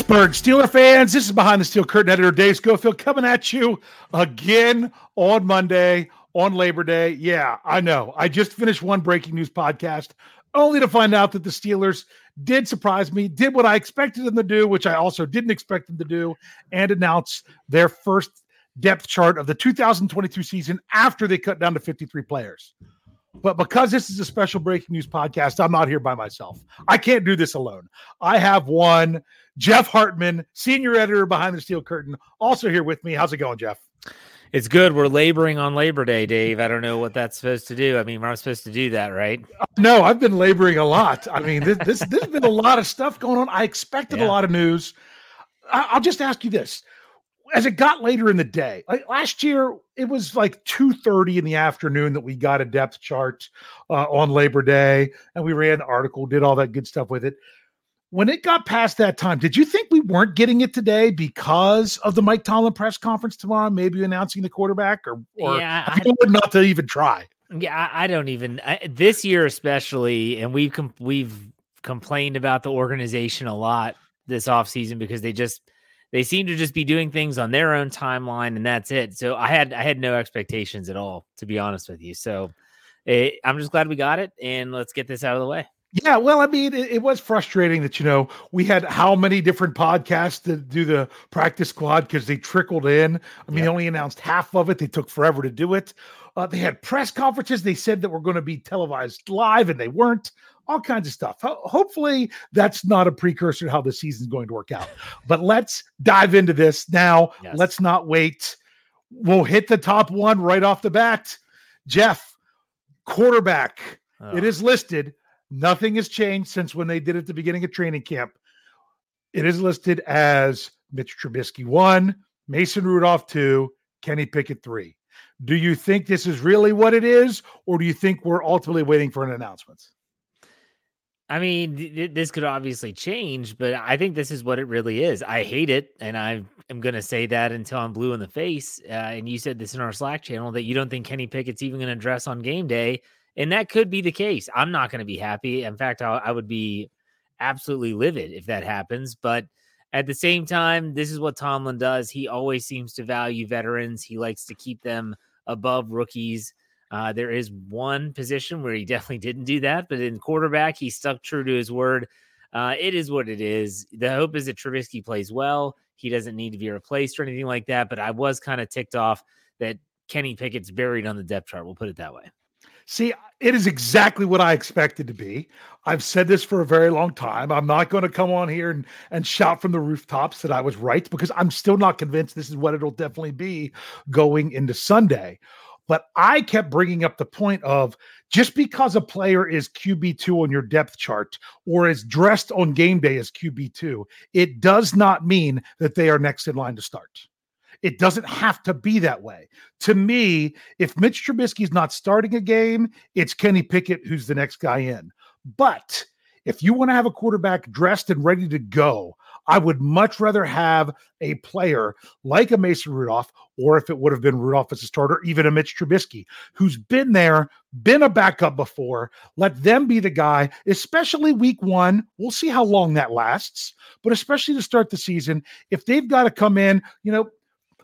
Pittsburgh Steeler fans, this is Behind the Steel Curtain editor Dave Schofield coming at you again on Monday on Labor Day. Yeah, I know. I just finished one breaking news podcast only to find out that the Steelers did surprise me, did what I expected them to do, which I also didn't expect them to do, and announce their first depth chart of the 2022 season after they cut down to 53 players. But because this is a special breaking news podcast, I'm not here by myself. I can't do this alone. I have one, Jeff Hartman, senior editor behind the steel curtain, also here with me. How's it going, Jeff? It's good. We're laboring on Labor Day, Dave. I don't know what that's supposed to do. I mean, we're not supposed to do that, right? Uh, no, I've been laboring a lot. I mean, this this there's been a lot of stuff going on. I expected yeah. a lot of news. I, I'll just ask you this: as it got later in the day, like last year, it was like 2:30 in the afternoon that we got a depth chart uh, on Labor Day, and we ran an article, did all that good stuff with it. When it got past that time, did you think we weren't getting it today because of the Mike Tomlin press conference tomorrow, maybe announcing the quarterback, or, or yeah, I would not to even try? Yeah, I, I don't even I, this year especially, and we've com- we've complained about the organization a lot this offseason because they just they seem to just be doing things on their own timeline and that's it so i had i had no expectations at all to be honest with you so it, eh, i'm just glad we got it and let's get this out of the way yeah, well, I mean, it, it, was frustrating that you know we had how many different podcasts to do the practice squad because they trickled in. I mean, yep. they only announced half of it. They took forever to do it. Uh, they had press conferences. They said that we're going to be televised live, and they weren't all kinds of stuff. Ho- hopefully, that's not a precursor to how the season's going to work out. But let's dive into this now. Yes. Let's not wait. We'll hit the top one right off the bat. Jeff, quarterback. Oh. It is listed. Nothing has changed since when they did it at the beginning of training camp. It is listed as Mitch Trubisky one, Mason Rudolph two, Kenny Pickett three. Do you think this is really what it is, or do you think we're ultimately waiting for an announcement? I mean, th- this could obviously change, but I think this is what it really is. I hate it, and I am going to say that until I'm blue in the face. Uh, and you said this in our Slack channel that you don't think Kenny Pickett's even going to dress on game day, and that could be the case. I'm not going to be happy. In fact, I, I would be absolutely livid if that happens. But at the same time, this is what Tomlin does. He always seems to value veterans. He likes to keep them above rookies. Uh, there is one position where he definitely didn't do that, but in quarterback, he stuck true to his word. Uh, it is what it is. The hope is that Trubisky plays well. He doesn't need to be replaced or anything like that. But I was kind of ticked off that Kenny Pickett's buried on the depth chart. We'll put it that way. See, it is exactly what I expected to be. I've said this for a very long time. I'm not going to come on here and, and shout from the rooftops that I was right because I'm still not convinced this is what it'll definitely be going into Sunday. But I kept bringing up the point of just because a player is QB2 on your depth chart or is dressed on game day as QB2, it does not mean that they are next in line to start. It doesn't have to be that way. To me, if Mitch Trubisky is not starting a game, it's Kenny Pickett who's the next guy in. But if you want to have a quarterback dressed and ready to go, I would much rather have a player like a Mason Rudolph, or if it would have been Rudolph as a starter, even a Mitch Trubisky, who's been there, been a backup before. Let them be the guy, especially week one. We'll see how long that lasts, but especially to start the season, if they've got to come in, you know,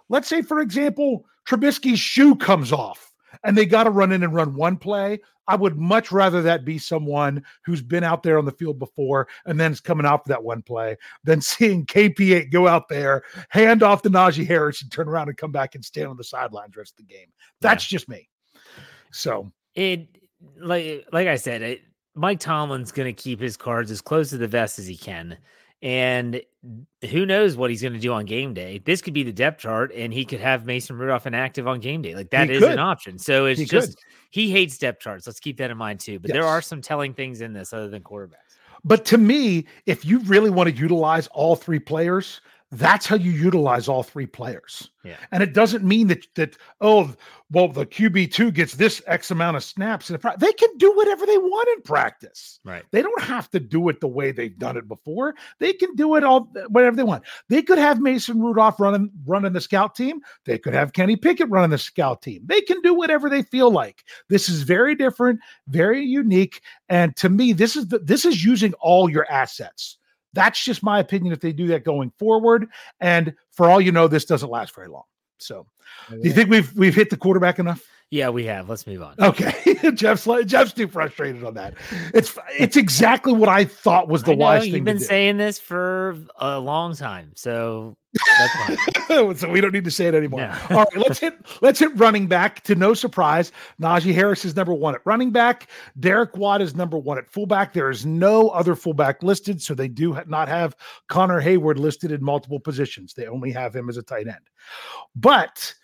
let's say, for example, Trubisky's shoe comes off and they got to run in and run one play. I would much rather that be someone who's been out there on the field before and then is coming out for that one play than seeing KP8 go out there, hand off to Najee Harris, and turn around and come back and stand on the sidelines the rest of the game. That's yeah. just me. So it like like I said, it, Mike Tomlin's going to keep his cards as close to the vest as he can. And who knows what he's going to do on game day? This could be the depth chart, and he could have Mason Rudolph inactive on game day. Like that he is could. an option. So it's he just could. he hates depth charts. Let's keep that in mind too. But yes. there are some telling things in this other than quarterbacks. But to me, if you really want to utilize all three players, that's how you utilize all three players. Yeah. And it doesn't mean that that oh well the QB2 gets this X amount of snaps. They can do whatever they want in practice. Right. They don't have to do it the way they've done it before. They can do it all whatever they want. They could have Mason Rudolph running running the scout team. They could have Kenny Pickett running the scout team. They can do whatever they feel like. This is very different, very unique. And to me, this is the, this is using all your assets. That's just my opinion if they do that going forward. And for all you know, this doesn't last very long. So, do you think we've we've hit the quarterback enough? Yeah, we have. Let's move on. Okay, Jeff's Jeff's too frustrated on that. It's it's exactly what I thought was the know, wise thing. You've been saying this for a long time, so that's fine. so we don't need to say it anymore. No. All right, let's hit let's hit running back. To no surprise, Najee Harris is number one at running back. Derek Watt is number one at fullback. There is no other fullback listed, so they do not have Connor Heyward listed in multiple positions. They only have him as a tight end. But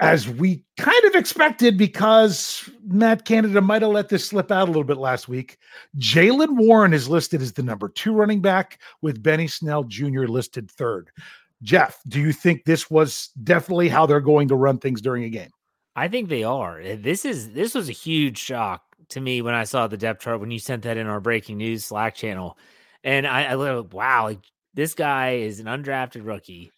as we kind of expected, because Matt Canada might have let this slip out a little bit last week, Jaylen Warren is listed as the number two running back, with Benny Snell Jr. listed third. Jeff, do you think this was definitely how they're going to run things during a game? I think they are. Eh, this is this was a huge shock to me when I saw the depth chart when you sent that in our breaking news Slack channel, and I, I like, wow, like, this guy is an undrafted rookie,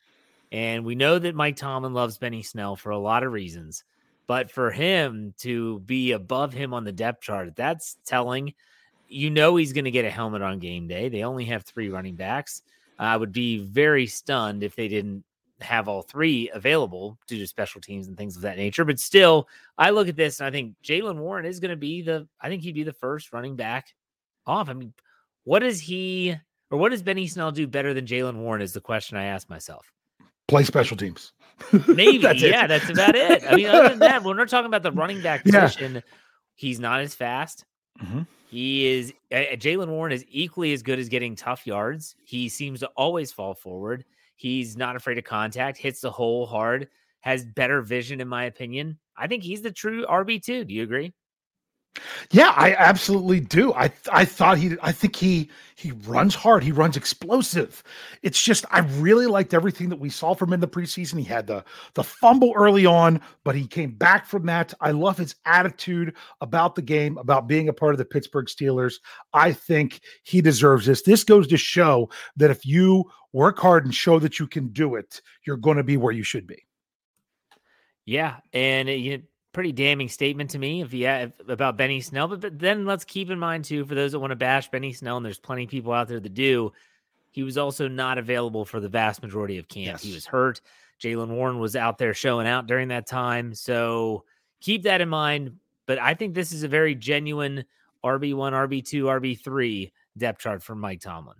and we know that Mike Tomlin loves Benny Snell for a lot of reasons, but for him to be above him on the depth chart, that's telling. You know he's going to get a helmet on game day. They only have three running backs. I would be very stunned if they didn't have all three available due to special teams and things of that nature. But still, I look at this and I think Jaylen Warren is going to be the, I think he'd be the first running back off. I mean, what does he or what does Benny Snell do better than Jaylen Warren is the question I ask myself. Play special teams. Maybe. that's yeah, that's about it. I mean, other than that, when we're talking about the running back position, yeah. he's not as fast. Mm-hmm. He is uh, Jaylen Warren is equally as good as getting tough yards. He seems to always fall forward. He's not afraid of contact, hits the hole hard, has better vision, in my opinion. I think he's the true RB2. Do you agree? Yeah, I absolutely do. I I thought he I think he he runs hard. He runs explosive. It's just I really liked everything that we saw from him in the preseason. He had the the fumble early on, but he came back from that. I love his attitude about the game, about being a part of the Pittsburgh Steelers. I think he deserves this. This goes to show that if you work hard and show that you can do it, you're going to be where you should be. Yeah, and uh, you pretty damning statement to me if yeah about Benny Snell. But, but then let's keep in mind too, for those that want to bash Benny Snell, and there's plenty of people out there that do. He was also not available for the vast majority of camp. Yes. He was hurt. Jaylen Warren was out there showing out during that time. So keep that in mind. but I think this is a very genuine RB1, RB2, RB3 depth chart for Mike Tomlin.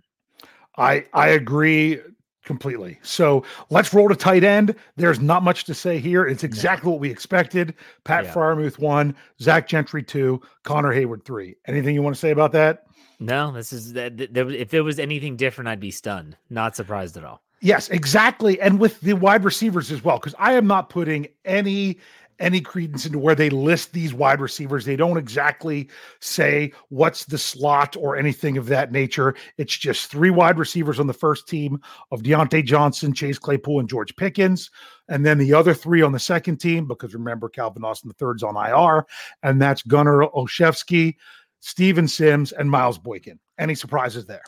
I I agree completely. So let's roll to tight end. There's not much to say here. It's exactly what we expected. Pat Yeah. Freiermuth one, Zach Gentry two, Connor Heyward three. Anything you want to say about that? No, this is that. there If there was anything different, I'd be stunned. Not surprised at all. Yes, exactly. And with the wide receivers as well, because I am not putting any any credence into where they list these wide receivers. They don't exactly say what's the slot or anything of that nature. It's just three wide receivers on the first team of Diontae Johnson, Chase Claypool, and George Pickens. And then the other three on the second team, because remember, Calvin Austin the third's on IR, and that's Gunner Olszewski, Steven Sims, and Miles Boykin. Any surprises there?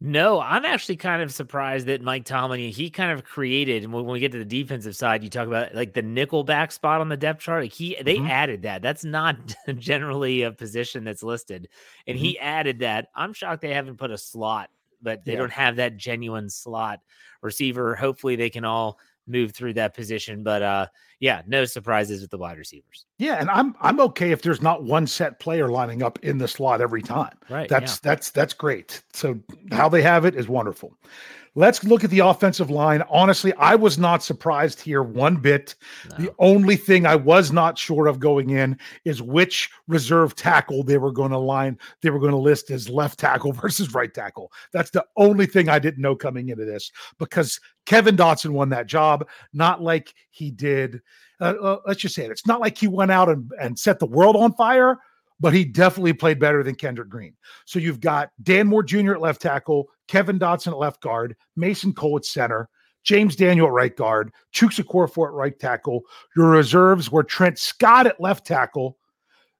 No, I'm actually kind of surprised that Mike Tomlin he kind of created. And when we get to the defensive side, you talk about like the nickel back spot on the depth chart. Like he they Mhm. added that. That's not generally a position that's listed, and he added that. I'm shocked they haven't put a slot, but they Yeah. don't have that genuine slot receiver. Hopefully, they can all move through that position. But uh, yeah, no surprises with the wide receivers. Yeah, and I'm I'm okay if there's not one set player lining up in the slot every time. Right, That's that's that's great. So how they have it is wonderful. Let's look at the offensive line. Honestly, I was not surprised here one bit. The only thing I was not sure of going in is which reserve tackle they were going to line they were going to list as left tackle versus right tackle. That's the only thing I didn't know coming into this because Kevin Dotson won that job, not like he did. Uh, uh, let's just say it. It's not like he went out and, and set the world on fire, but he definitely played better than Kendrick Green. So you've got Dan Moore Jr. at left tackle, Kevin Dotson at left guard, Mason Cole at center, James Daniel at right guard, Chuks Okorafor at right tackle. Your reserves were Trent Scott at left tackle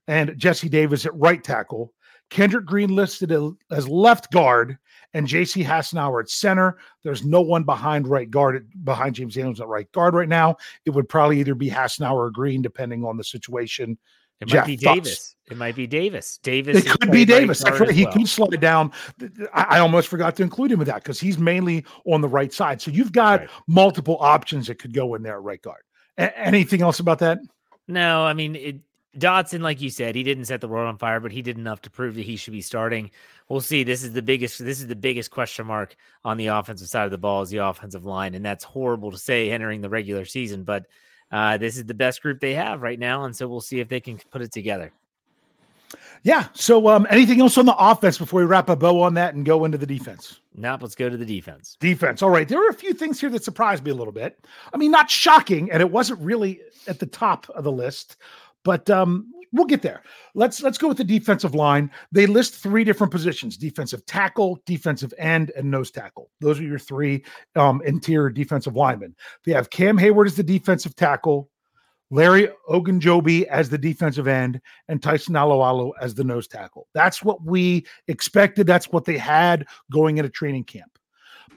and Jesse Davis at right tackle. Kendrick Green listed as- as left guard and JC Hassenauer at center. There's no one behind right guard behind James Daniels at right guard right now. It would probably either be Hassenauer or Green, depending on the situation. It Jeff, might be thoughts? Davis. It might be Davis. Davis. It could be right Davis. That's right. He well. could slide down. I, I almost forgot to include him with that because he's mainly on the right side. So you've got Right. multiple options that could go in there at right guard. A- anything else about that? No, I mean it, Dotson, like you said, he didn't set the world on fire, but he did enough to prove that he should be starting. We'll see. This is the biggest. This is the biggest question mark on the offensive side of the ball is the offensive line, and that's horrible to say entering the regular season. But uh, this is the best group they have right now, and so we'll see if they can put it together. Yeah. So um, anything else on the offense before we wrap a bow on that and go into the defense? Now let's go to the defense. Defense. All right. There are a few things here that surprised me a little bit. I mean, not shocking, and it wasn't really at the top of the list, but um, we'll get there. Let's let's go with the defensive line. They list three different positions: defensive tackle, defensive end, and nose tackle. Those are your three um, interior defensive linemen. They have Cam Heyward as the defensive tackle, Larry Ogunjobi as the defensive end, and Tyson Alualu as the nose tackle. That's what we expected. That's what they had going into training camp.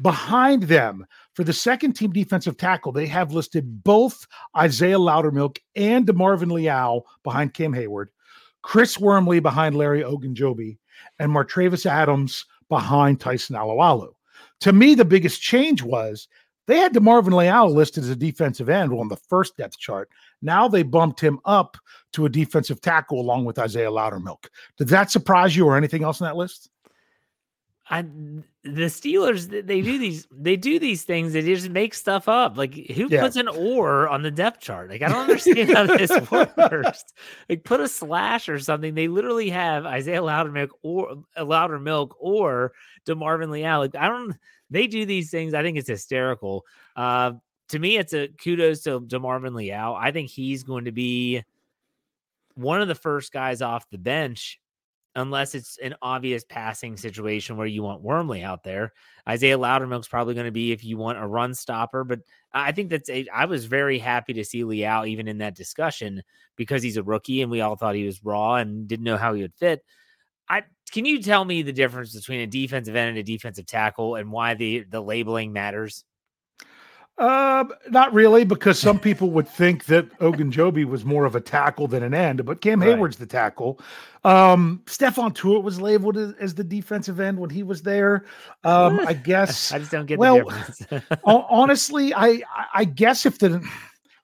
Behind them, for the second team defensive tackle, they have listed both Isaiah Loudermilk and DeMarvin Leal behind Cam Heyward, Chris Wormley behind Larry Ogunjobi, and Montravius Adams behind Tyson Alualu. To me, the biggest change was they had DeMarvin Leal listed as a defensive end on the first depth chart. Now they bumped him up to a defensive tackle along with Isaiah Loudermilk. Did that surprise you or anything else on that list? I the Steelers they do these they do these things they just make stuff up. Like who Yeah. puts an or on the depth chart? Like I don't understand how this works. Like put a slash or something. They literally have Isaiah Loudermilk or uh, Loudermilk or DeMarvin Leal. Like I don't they do these things. I think it's hysterical. Uh to me, it's a kudos to DeMarvin Leal. I think he's going to be one of the first guys off the bench unless it's an obvious passing situation where you want Wormley out there. Isaiah Loudermilk's probably going to be if you want a run stopper, but I think that's a, I was very happy to see Leal even in that discussion because he's a rookie and we all thought he was raw and didn't know how he would fit. I can you tell me the difference between a defensive end and a defensive tackle and why the the labeling matters? Uh, not really, because some people would think that Ogunjobi was more of a tackle than an end, but Cam Right. Heyward's the tackle. Um, Stephon Tuitt was labeled as, the defensive end when he was there. Um, I guess. I just don't get well, the difference. Honestly, I I- I guess if the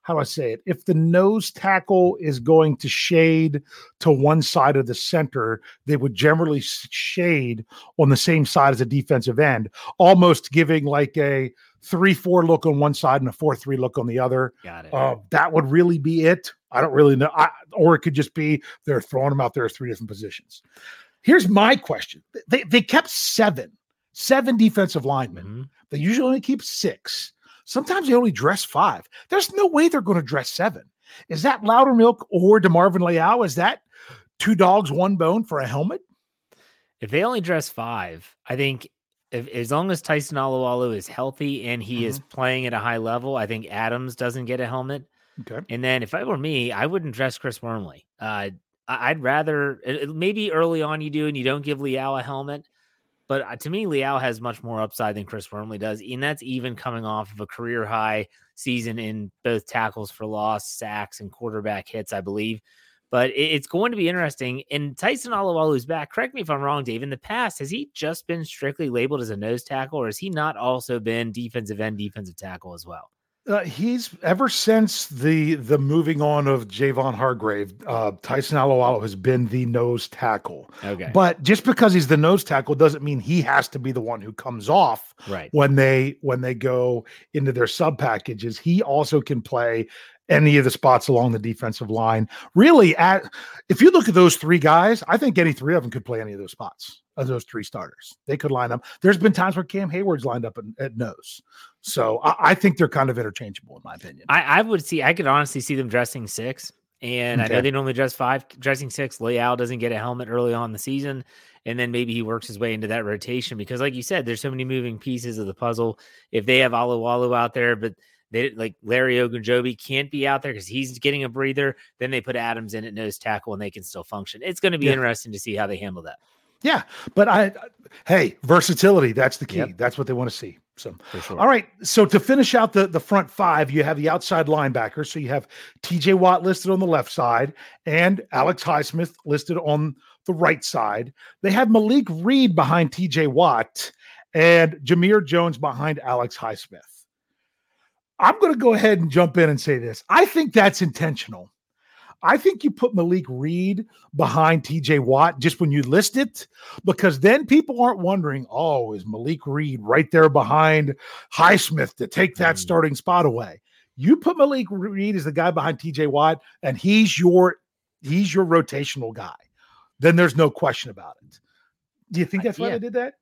how do I say it? If the nose tackle is going to shade to one side of the center, they would generally shade on the same side as a defensive end, almost giving like a three four look on one side and a four three look on the other. Got it. Uh, that would really be it. I don't really know. I, or it could just be they're throwing them out there as three different positions. Here's my question: They they kept seven, seven defensive linemen. Mhm. They usually only keep six. Sometimes they only dress five. There's no way they're going to dress seven. Is that Loudermilk or DeMarvin Leal? Is that two dogs, one bone for a helmet? If they only dress five, I think if as long as Tyson Alualu is healthy and he is Mm-hmm. playing at a high level, I think Adams doesn't get a helmet. Okay. And then if I were me, I wouldn't dress Chris Wormley. Uh, I'd rather maybe early on you do and you don't give Leal a helmet. But uh, to me, Leal has much more upside than Chris Wormley does. And that's even coming off of a career high season in both tackles for loss, sacks, and quarterback hits, I believe. But it's going to be interesting. And Tyson Alualu's back. Correct me if I'm wrong, Dave. In the past, has he just been strictly labeled as a nose tackle, or has he not also been defensive end, defensive tackle as well? Uh, he's ever since the the moving on of Javon Hargrave, uh, Tyson Alualu has been the nose tackle. Okay. But just because he's the nose tackle doesn't mean he has to be the one who comes off right. when they when they go into their sub packages. He also can play any of the spots along the defensive line. Really, at if you look at those three guys, I think any three of them could play any of those spots of those three starters. They could line up. There's been times where Cam Heyward's lined up at, at nose, so I, I think they're kind of interchangeable in my opinion. I, I would see. I could honestly see them dressing six, and I know Okay. they normally dress five. Dressing six, Leal doesn't get a helmet early on the season, and then maybe he works his way into that rotation because, like you said, there's so many moving pieces of the puzzle. If they have Alualu out there, but they like Larry Ogunjobi can't be out there because he's getting a breather, then they put Adams in at nose tackle and they can still function. It's going to be Yeah. interesting to see how they handle that Yeah, but I, hey, versatility. That's the key. Yep. That's what they want to see. So, sure. all right. So to finish out the the front five, you have the outside linebackers. So you have T.J. Watt listed on the left side and Alex Highsmith listed on the right side. They have Malik Reed behind T.J. Watt and Jamir Jones behind Alex Highsmith. I'm going to go ahead and jump in and say this. I think that's intentional. I think you put Malik Reed behind TJ Watt just when you list it, because then people aren't wondering, oh, is Malik Reed right there behind Highsmith to take that Mm. starting spot away? You put Malik Reed as the guy behind TJ Watt, and he's your he's your rotational guy. Then there's no question about it. Do you think that's why yeah. they did that?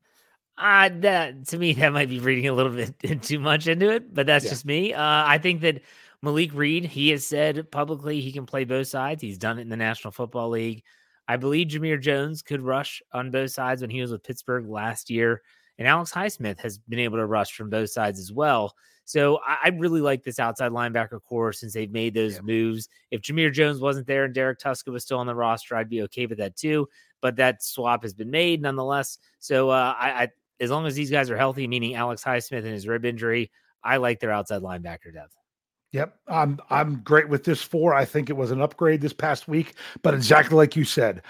Uh, that to me, that might be reading a little bit too much into it, but that's Yeah. just me. Uh, I think that Malik Reed, he has said publicly he can play both sides. He's done it in the National Football League. I believe Jamir Jones could rush on both sides when he was with Pittsburgh last year, and Alex Highsmith has been able to rush from both sides as well. So I, I really like this outside linebacker core since they've made those Yeah. moves. If Jamir Jones wasn't there and Derrek Tuszka was still on the roster, I'd be okay with that too. But that swap has been made nonetheless. So uh, I, I as long as these guys are healthy, meaning Alex Highsmith and his rib injury, I like their outside linebacker depth. Yep, I'm I'm great with this four. I think it was an upgrade this past week, but exactly like you said,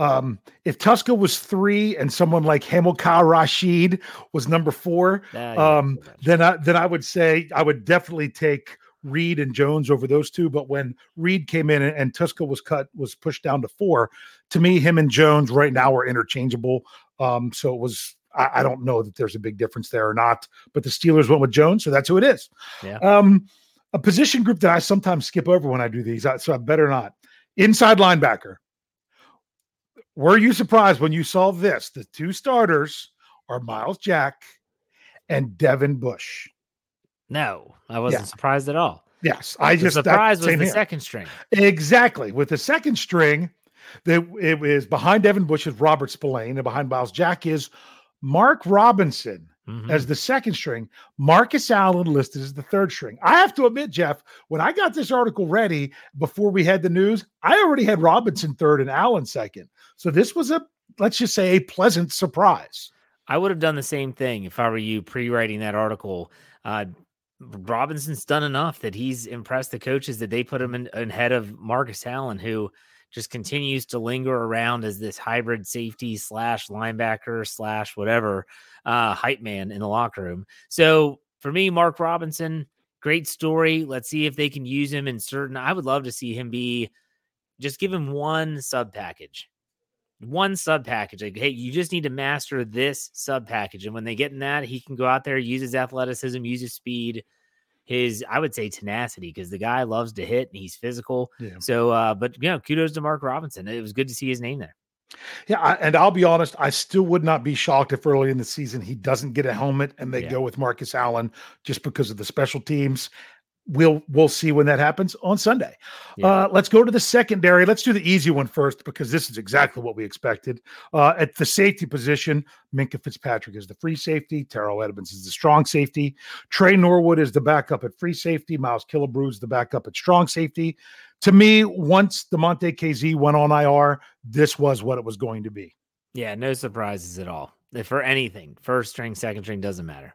um, if Tuszka was three and someone like Hamilcar Rashed was number four, yeah, um, then I then I would say I would definitely take Reed and Jones over those two. But when Reed came in and, and Tuszka was cut, was pushed down to four, to me, him and Jones right now are interchangeable. Um, so it was. I, I don't know that there's a big difference there or not, but the Steelers went with Jones, so that's who it is. Yeah. Um, a position group that I sometimes skip over when I do these, so I better not. Inside linebacker. Were you surprised when you saw this? The two starters are Myles Jack and Devin Bush. no, I wasn't Yeah. surprised at all. Yes, I the just surprised surprise was the here. second string. Exactly. With the second string, that it is behind Devin Bush is Robert Spillane, and behind Myles Jack is Mark Robinson Mhm. as the second string. Marcus Allen listed as the third string. I have to admit, Jeff, when I got this article ready before we had the news, I already had Robinson third and Allen second. So this was a let's just say a pleasant surprise. I would have done the same thing if I were you pre-writing that article. Uh, Robinson's done enough that he's impressed the coaches that they put him in ahead of Marcus Allen, who just continues to linger around as this hybrid safety slash linebacker slash whatever uh, hype man in the locker room. So for me, Mark Robinson, great story. Let's see if they can use him in certain. I would love to see him be just give him one sub package, one sub package. Like, hey, you just need to master this sub package, and when they get in that, he can go out there, use his athleticism, use his speed, his I would say tenacity because the guy loves to hit and he's physical. Yeah. So, uh, but you know, kudos to Mark Robinson. It was good to see his name there. Yeah, I, and I'll be honest, I still would not be shocked if early in the season he doesn't get a helmet and they Yeah. go with Marcus Allen just because of the special teams. We'll we'll see when that happens on Sunday. Yeah. Uh, let's go to the secondary. Let's do the easy one first because this is exactly what we expected. Uh, at the safety position, Minkah Fitzpatrick is the free safety. Terrell Edmunds is the strong safety. Tre Norwood is the backup at free safety. Miles Killebrew is the backup at strong safety. To me, once Damontae Kazee went on IR, this was what it was going to be. Yeah, no surprises at all. If For anything, first string, second string doesn't matter.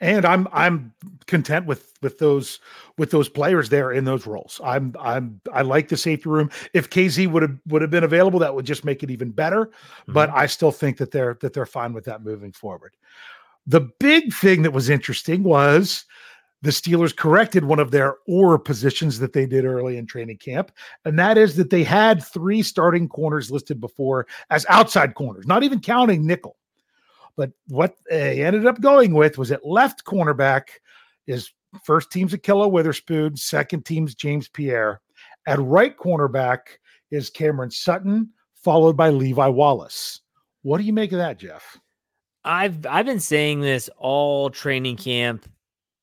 And I'm I'm content with with those with those players there in those roles. I'm I'm I like the safety room. If Kazee would have would have been available, that would just make it even better. But mm-hmm. I still think that they're that they're fine with that moving forward. The big thing that was interesting was the Steelers corrected one of their or positions that they did early in training camp, and that is that they had three starting corners listed before as outside corners, not even counting nickel. But what they ended up going with was at left cornerback is first team's Ahkello Witherspoon, second team's James Pierre. At right cornerback is Cameron Sutton, followed by Levi Wallace. What do you make of that, Jeff? I've I've been saying this all training camp,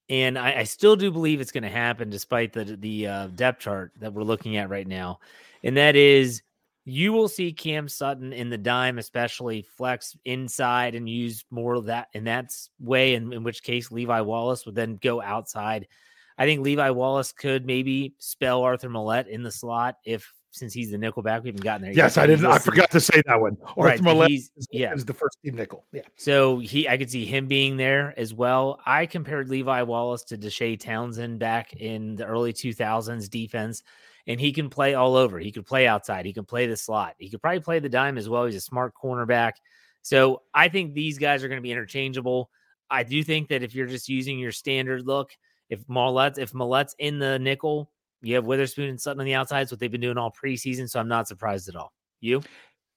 and I, I still do believe it's going to happen despite the the uh, depth chart that we're looking at right now, and that is you will see Cam Sutton in the dime, especially flex inside and use more of that in that way. In, in which case, Levi Wallace would then go outside. I think Levi Wallace could maybe spell Arthur Maulet in the slot if since he's the nickel back. We haven't gotten there. yet, Yes, I didn't. I forgot to say that one. Right, Arthur but Maulet is, yeah. is the first team nickel. Yeah. So he, I could see him being there as well. I compared Levi Wallace to Deshea Townsend back in the early 2000s defense, and he can play all over. He could play outside. He can play the slot. He could probably play the dime as well. He's a smart cornerback. So I think these guys are going to be interchangeable. I do think that if you're just using your standard look, if Maulet's if Maulet's in the nickel, you have Witherspoon and Sutton on the outside. It's what they've been doing all preseason. So I'm not surprised at all. You?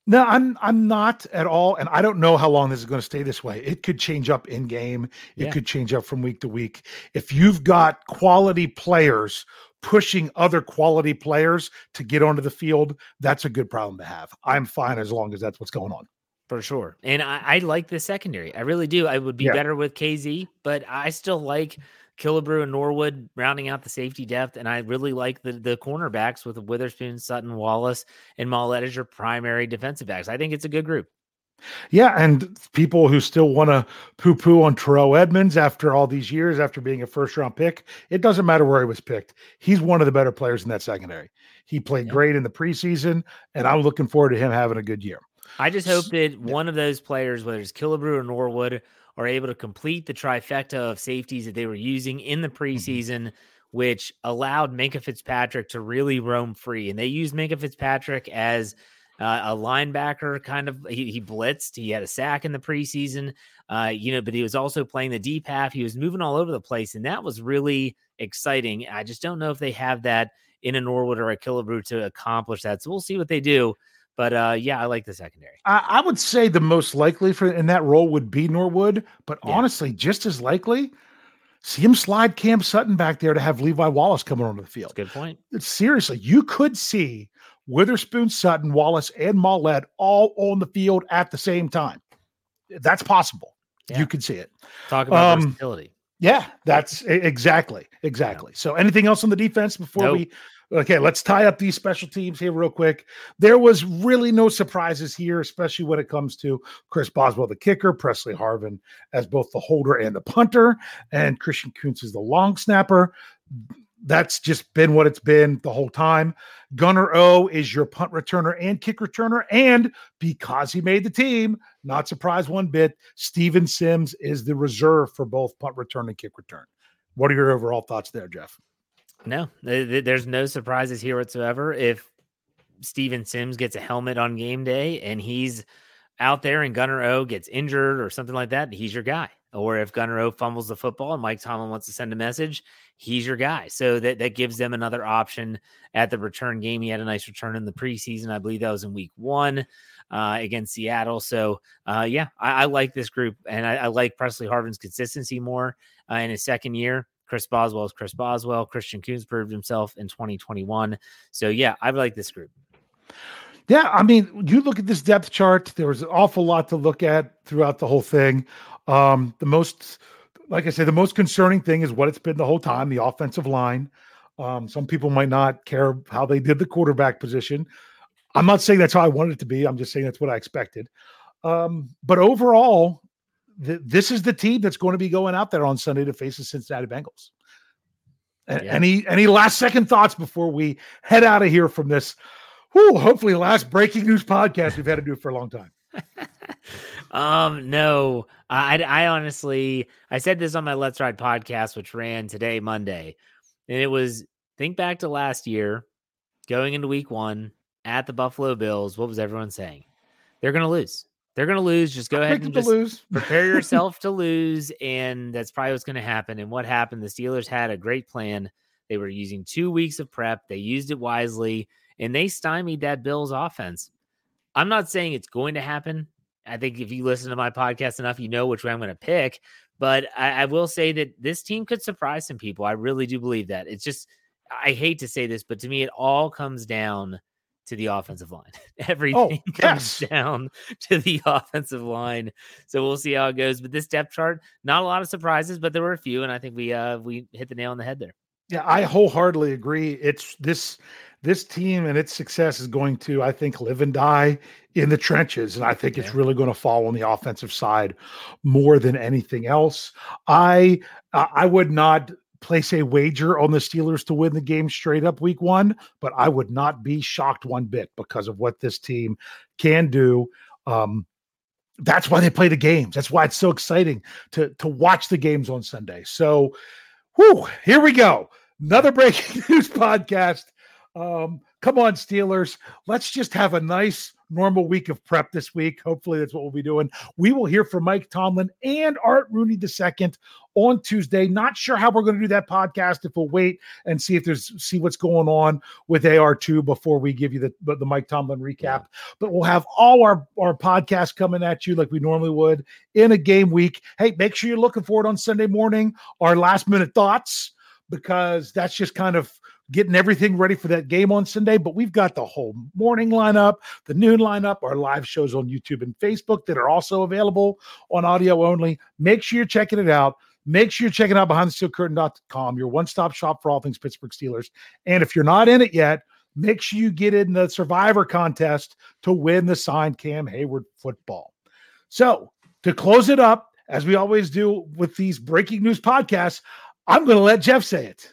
No, I'm I'm not at all, and I don't know how long this is going to stay this way. It could change up in game. It Yeah. could change up from week to week. If you've got quality players pushing other quality players to get onto the field, that's a good problem to have. I'm fine as long as that's what's going on. For sure. And I, I like the secondary. I really do. I would be Yeah. better with Kazee, but I still like Killebrew and Norwood rounding out the safety depth. And I really like the the cornerbacks with Witherspoon, Sutton, Wallace, and Maulet as your primary defensive backs. I think it's a good group. Yeah, and people who still want to poo-poo on Terrell Edmunds after all these years, after being a first-round pick, it doesn't matter where he was picked. He's one of the better players in that secondary. He played Yeah. great in the preseason, and I'm looking forward to him having a good year. I just hope that one of those players, whether it's Killebrew or Norwood, are able to complete the trifecta of safeties that they were using in the mm-hmm. preseason, which allowed Minkah Fitzpatrick to really roam free. And they used Minkah Fitzpatrick as uh, a linebacker, kind of. He, he blitzed. He had a sack in the preseason, uh, you know, but he was also playing the deep half. He was moving all over the place, and that was really exciting. I just don't know if they have that in a Norwood or a Killebrew to accomplish that. So we'll see what they do. But uh, yeah, I like the secondary. I, I would say the most likely for in that role would be Norwood, but Yeah. honestly, just as likely, see him slide Cam Sutton back there to have Levi Wallace coming onto the field. good point. Seriously, you could see Witherspoon, Sutton, Wallace, and Maulet all on the field at the same time. That's possible. Yeah. You could see it. Talk about Um, versatility. Yeah, that's exactly, exactly. So, anything else on the defense before Nope. we? Okay, let's tie up these special teams here real quick. There was really no surprises here, especially when it comes to Chris Boswell, the kicker, Pressley Harvin as both the holder and the punter, and Christian Kuntz is the long snapper. That's just been what it's been the whole time. Gunner O is your punt returner and kick returner, and because he made the team, not surprised one bit. Steven Sims is the reserve for both punt return and kick return. What are your overall thoughts there, Jeff? No, th- th- there's no surprises here whatsoever. If Steven Sims gets a helmet on game day and he's out there and Gunner O gets injured or something like that, he's your guy. Or if Gunner O fumbles the football and Mike Tomlin wants to send a message, he's your guy. So that, that gives them another option at the return game. He had a nice return in the preseason. I believe that was in week one uh, against Seattle. So, uh, yeah, I, I, like this group and I, I like Pressley Harvin's consistency more uh, in his second year. Chris Boswell is Chris Boswell. Christian Kuntz proved himself in 2021. So, yeah, I like this group. Yeah, I mean, you look at this depth chart, there was an awful lot to look at throughout the whole thing. Um, the most, like I said, the most concerning thing is what it's been the whole time the offensive line. Um, some people might not care how they did the quarterback position. I'm not saying that's how I wanted it to be. I'm just saying that's what I expected. Um, but overall, th- this is the team that's going to be going out there on Sunday to face the Cincinnati Bengals. Yeah. Any any last second thoughts before we head out of here from this whew, hopefully last breaking news podcast we've had to do for a long time. um, no, I, I honestly, I said this on my Let's Ride podcast, which ran today, Monday, and it was think back to last year, going into week one at the Buffalo Bills. What was everyone saying? They're going to lose. They're going to lose. Just go ahead and just lose. prepare yourself to lose, and that's probably what's going to happen. And what happened? The Steelers had a great plan. They were using two weeks of prep. They used it wisely and they stymied that Bills offense. I'm not saying it's going to happen. I think if you listen to my podcast enough, you know which way I'm going to pick. But I, I, will say that this team could surprise some people. I really do believe that. It's just, I hate to say this, but to me, it all comes down to the offensive line. Everything oh, comes yes. down to the offensive line. So we'll see how it goes. But this depth chart, not a lot of surprises, but there were a few, and I think we uh we hit the nail on the head there. Yeah, I wholeheartedly agree. It's this this team and its success is going to, I think, live and die in the trenches. And I think it's really going to fall on the offensive side more than anything else. I I would not place a wager on the Steelers to win the game straight up week one, but I would not be shocked one bit because of what this team can do. Um, that's why they play the games. That's why it's so exciting to to watch the games on Sunday. So, here we go. Another breaking news podcast. Um, come on, Steelers. Let's just have a nice, normal week of prep this week. Hopefully, that's what we'll be doing. We will hear from Mike Tomlin and Art Rooney II on Tuesday. Not sure how we're going to do that podcast. If we'll wait and see if there's see what's going on with AR2 before we give you the the Mike Tomlin recap. Yeah. But we'll have all our our podcasts coming at you like we normally would in a game week. Hey, make sure you're looking for it on Sunday morning. Our last minute thoughts because that's just kind of getting everything ready for that game on Sunday. But we've got the whole morning lineup, the noon lineup, our live shows on YouTube and Facebook that are also available on audio only. Make sure you're checking it out. Make sure you're checking out behindthesteelcurtain.com, your one stop shop for all things Pittsburgh Steelers. And if you're not in it yet, make sure you get in the survivor contest to win the signed Cam Heyward football. So, to close it up, as we always do with these breaking news podcasts, I'm going to let Jeff say it.